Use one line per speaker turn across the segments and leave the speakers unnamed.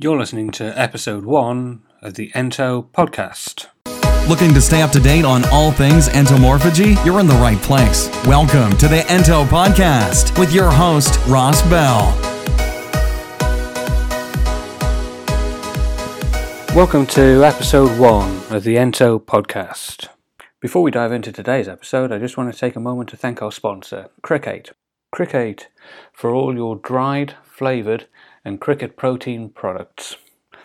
You're listening to episode one of the Ento podcast.
Looking to stay up to date on all things entomophagy? You're in the right place. Welcome to the Ento podcast with your host, Ross Bell.
Welcome to episode one of the Ento podcast. Before we dive into today's episode, I just want to take a moment to thank our sponsor, Cricket. Cricket for all your dried, flavoured, and cricket protein products.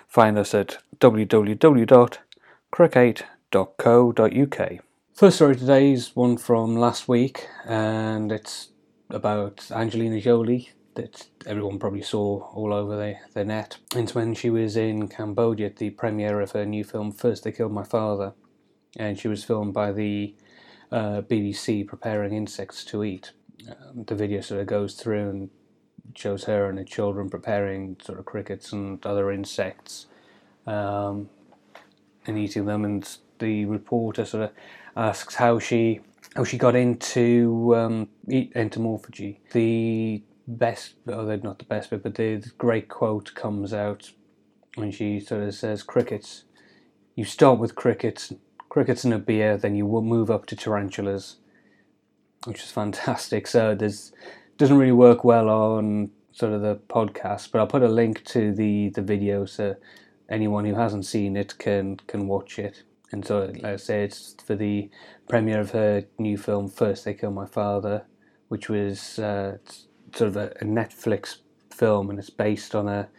Find us at www.cricket.co.uk. First story today is one from last week, and it's about Angelina Jolie that everyone probably saw all over the, the net. It's when she was in Cambodia at the premiere of her new film First They Killed My Father, and she was filmed by the uh, BBC preparing insects to eat. Um, the video sort of goes through and shows her and the children preparing sort of crickets and other insects um, and eating them. And the reporter sort of asks how she how she got into um. The best, or not the best bit, but the, the great quote comes out when she sort of says, "Crickets. You start with crickets, crickets and a beer, then you move up to tarantulas." Which is fantastic. So there's doesn't really work well on sort of the podcast, but I'll put a link to the the video so anyone who hasn't seen it can can watch it. And so, like I say, it's for the premiere of her new film, First They Kill My Father, which was uh, sort of a, a, Netflix film, and it's based on a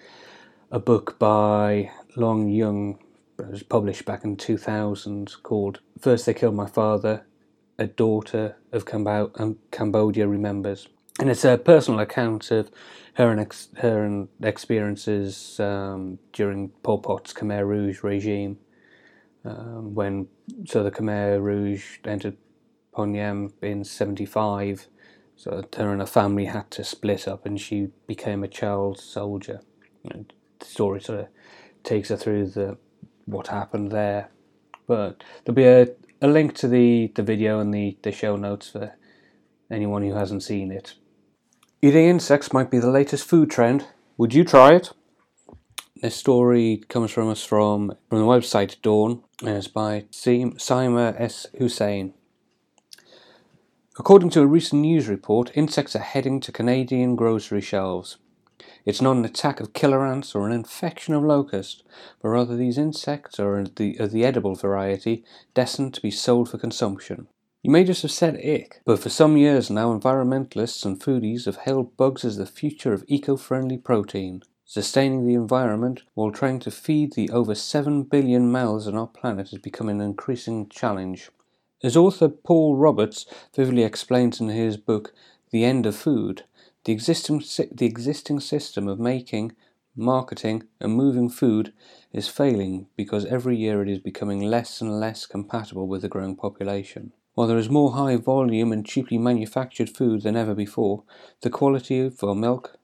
a book by Loung Ung. It was published back in 2000 called First They Killed My Father, A Daughter of Cambo- Cambodia Remembers and it's a personal account of her and ex- her and experiences um, during Pol Pot's Khmer Rouge regime, um, when so the Khmer Rouge entered Penh in '75. So her and her family had to split up, and she became a child soldier. And the story sort of takes her through the what happened there. But there'll be a, a link to the, the video and the, the show notes for anyone who hasn't seen it. Eating insects might be the latest food trend. Would you try it? This story comes from us from, from the website Dawn, and it's by Saima S. Hussein. According to a recent news report, insects are heading to Canadian grocery shelves. It's not an attack of killer ants or an infection of locusts, but rather these insects are the, the edible variety destined to be sold for consumption. You may just have said ick, but for some years now, environmentalists and foodies have hailed bugs as the future of eco friendly protein, sustaining the environment while trying to feed the over 7 billion mouths on our planet is becoming an increasing challenge. As author Paul Roberts vividly explains in his book The End of Food, the existing, the existing system of making, marketing, and moving food is failing because every year it is becoming less and less compatible with the growing population. While there is more high volume and cheaply manufactured food than ever before, the quality of our milk,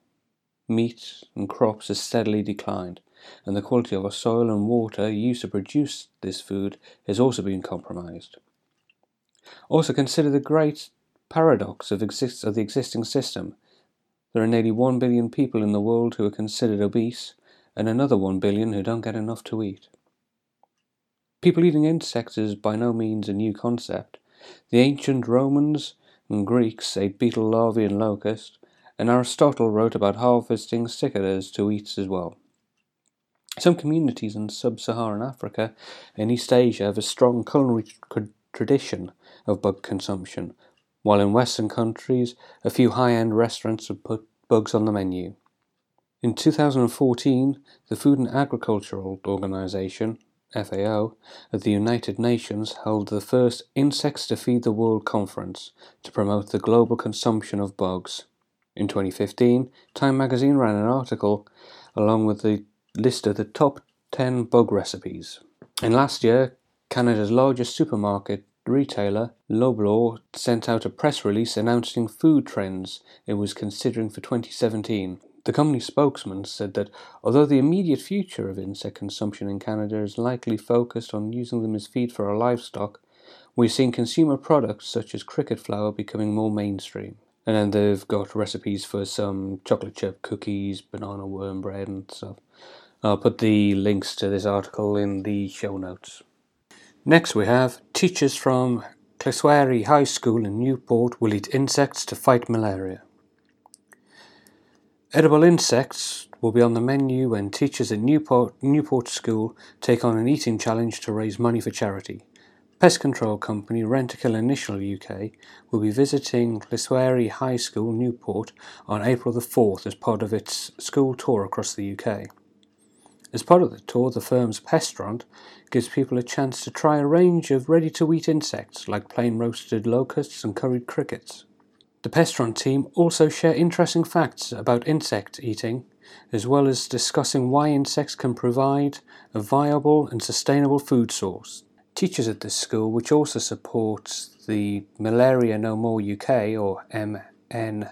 meat, and crops has steadily declined, and the quality of our soil and water used to produce this food has also been compromised. Also consider the great paradox of, exist- of the existing system. There are nearly 1 billion people in the world who are considered obese, and another 1 billion who don't get enough to eat. People eating insects is by no means a new concept. The ancient Romans and Greeks ate beetle larvae and locust, and Aristotle wrote about harvesting cicadas to eat as well. Some communities in sub Saharan Africa and East Asia have a strong culinary tradition of bug consumption, while in Western countries, a few high end restaurants have put bugs on the menu. In 2014, the Food and Agricultural Organization FAO, at the United Nations held the first Insects to Feed the World conference to promote the global consumption of bugs. In 2015, Time magazine ran an article along with the list of the top 10 bug recipes. And last year, Canada's largest supermarket retailer, Loblaw, sent out a press release announcing food trends it was considering for 2017. The company spokesman said that although the immediate future of insect consumption in Canada is likely focused on using them as feed for our livestock, we're seeing consumer products such as cricket flour becoming more mainstream. And then they've got recipes for some chocolate chip cookies, banana worm bread, and stuff. I'll put the links to this article in the show notes. Next, we have teachers from Lliswerry High School in Newport will eat insects to fight malaria. Edible insects will be on the menu when teachers at Newport, Newport School take on an eating challenge to raise money for charity. Pest control company Rentokil Initial UK will be visiting Lliswerry High School, Newport, on April the 4th as part of its school tour across the UK. As part of the tour, the firm's Pestaurant gives people a chance to try a range of ready to eat insects like plain roasted locusts and curried crickets. The Pestaurant team also share interesting facts about insect eating, as well as discussing why insects can provide a viable and sustainable food source. Teachers at this school, which also supports the Malaria No More UK or MNM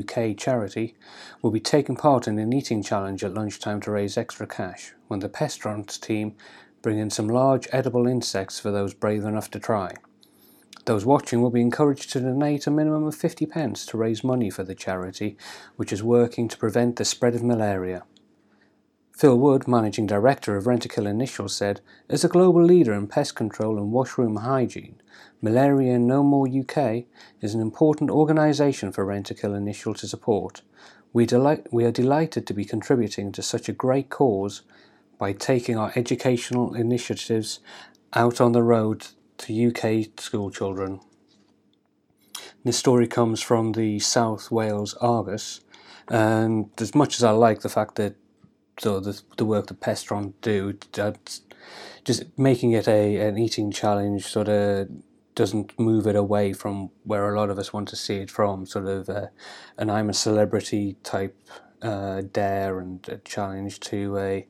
UK charity, will be taking part in an eating challenge at lunchtime to raise extra cash when the Pestaurant team bring in some large edible insects for those brave enough to try. Those watching will be encouraged to donate a minimum of 50 pence to raise money for the charity, which is working to prevent the spread of malaria. Phil Wood, managing director of Rentokil Initial, said, As a global leader in pest control and washroom hygiene, Malaria No More UK is an important organisation for Rentokil Initial to support. We, we are delighted to be contributing to such a great cause by taking our educational initiatives out on the road to UK school children. This story comes from the South Wales Argus, and as much as I like the fact that so the the work that Pestaurant do, just making it a an eating challenge sort of doesn't move it away from where a lot of us want to see it from, sort of uh, an I'm a celebrity type uh, dare and challenge to a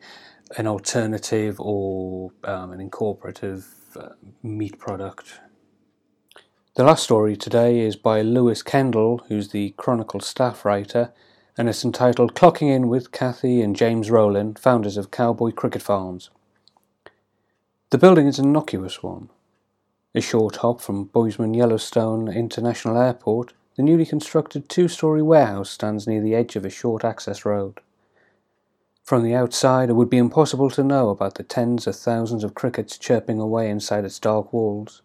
an alternative or um, an incorporative Uh, meat product. The last story today is by Lewis Kendall, who's the Chronicle staff writer, and it's entitled Clocking In with Kathy and James Rolin, founders of Cowboy Cricket Farms. The building is an innocuous one. A short hop from Bozeman Yellowstone International Airport, the newly constructed two story warehouse stands near the edge of a short access road. From the outside, it would be impossible to know about the tens of thousands of crickets chirping away inside its dark walls.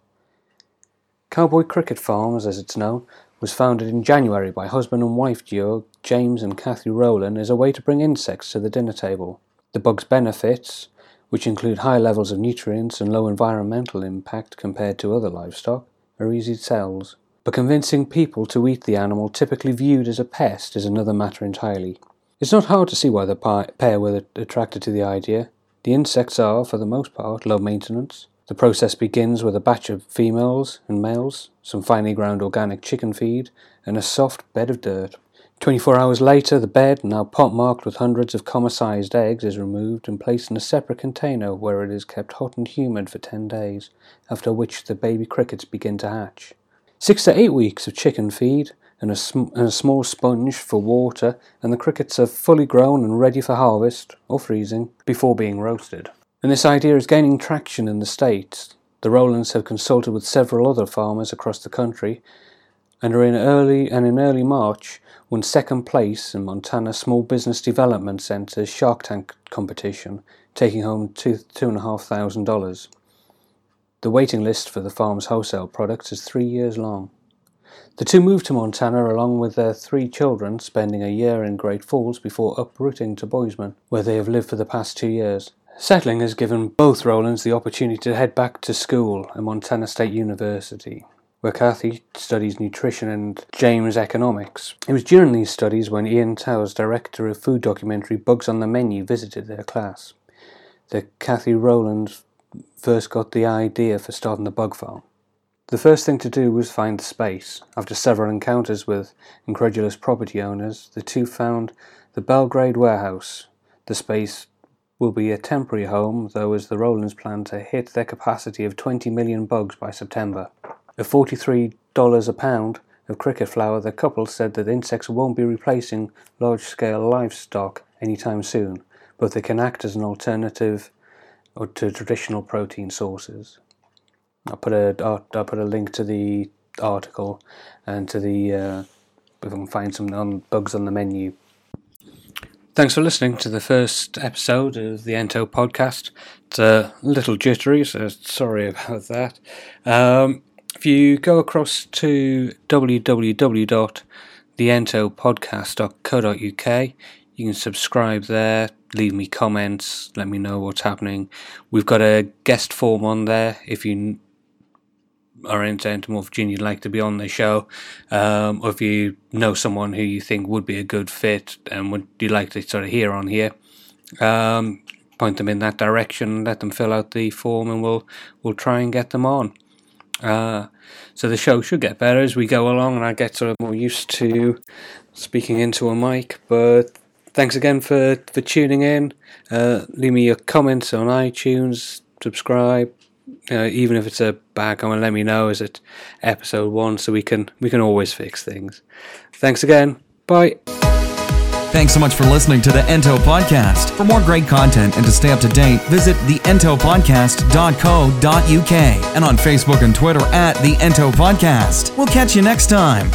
Cowboy Cricket Farms, as it's known, was founded in January by husband and wife duo James and Kathy Rolin as a way to bring insects to the dinner table. The bug's benefits, which include high levels of nutrients and low environmental impact compared to other livestock, are easy to sells. But convincing people to eat the animal typically viewed as a pest is another matter entirely. It's not hard to see why the pair were attracted to the idea. The insects are, for the most part, low maintenance. The process begins with a batch of females and males, some finely ground organic chicken feed, and a soft bed of dirt. 24 hours later, the bed, now pot marked with hundreds of comma sized eggs, is removed and placed in a separate container where it is kept hot and humid for 10 days, after which the baby crickets begin to hatch. Six to eight weeks of chicken feed and a, sm- and a small sponge for water, and the crickets are fully grown and ready for harvest or freezing before being roasted. And this idea is gaining traction in the States. The Rolins have consulted with several other farmers across the country and are in early and in early March won second place in Montana Small Business Development Center's Shark Tank competition, taking home two two and a half thousand dollars. The waiting list for the farm's wholesale products is three years long. The two moved to Montana along with their three children, spending a year in Great Falls before uprooting to Bozeman, where they have lived for the past two years. Settling has given both Rolins the opportunity to head back to school at Montana State University, where Kathy studies nutrition and James economics. It was during these studies when Ian Towers, director of food documentary Bugs on the Menu, visited their class that Kathy Rolin first got the idea for starting the bug farm. The first thing to do was find space. After several encounters with incredulous property owners, the two found the Belgrade warehouse. The space will be a temporary home, though, as the Rolins plan to hit their capacity of 20 million bugs by September. At $43 a pound of cricket flour, the couple said that insects won't be replacing large scale livestock anytime soon, but they can act as an alternative to traditional protein sources. I'll put a I'll, put a link to the article and to the uh, if I can find some on bugs on the menu. Thanks for listening to the first episode of the Ento podcast. It's a little jittery, so sorry about that. Um, if you go across to www.theentopodcast.co.uk, you can subscribe there, leave me comments, let me know what's happening. We've got a guest form on there if you are and you'd like to be on the show, um, or if you know someone who you think would be a good fit and would you like to sort of hear on here, um, point them in that direction, let them fill out the form, and we'll we'll try and get them on. Uh, so the show should get better as we go along, and I get sort of more used to speaking into a mic. But thanks again for for tuning in. Uh, leave me your comments on iTunes. Subscribe, uh, even if it's a bad comment, let me know. Is it episode one? So we can we can always fix things. Thanks again. Bye.
Thanks so much for listening to the Ento Podcast. For more great content and to stay up to date, visit theentopodcast.co.uk and on Facebook and Twitter at the Ento Podcast. We'll catch you next time.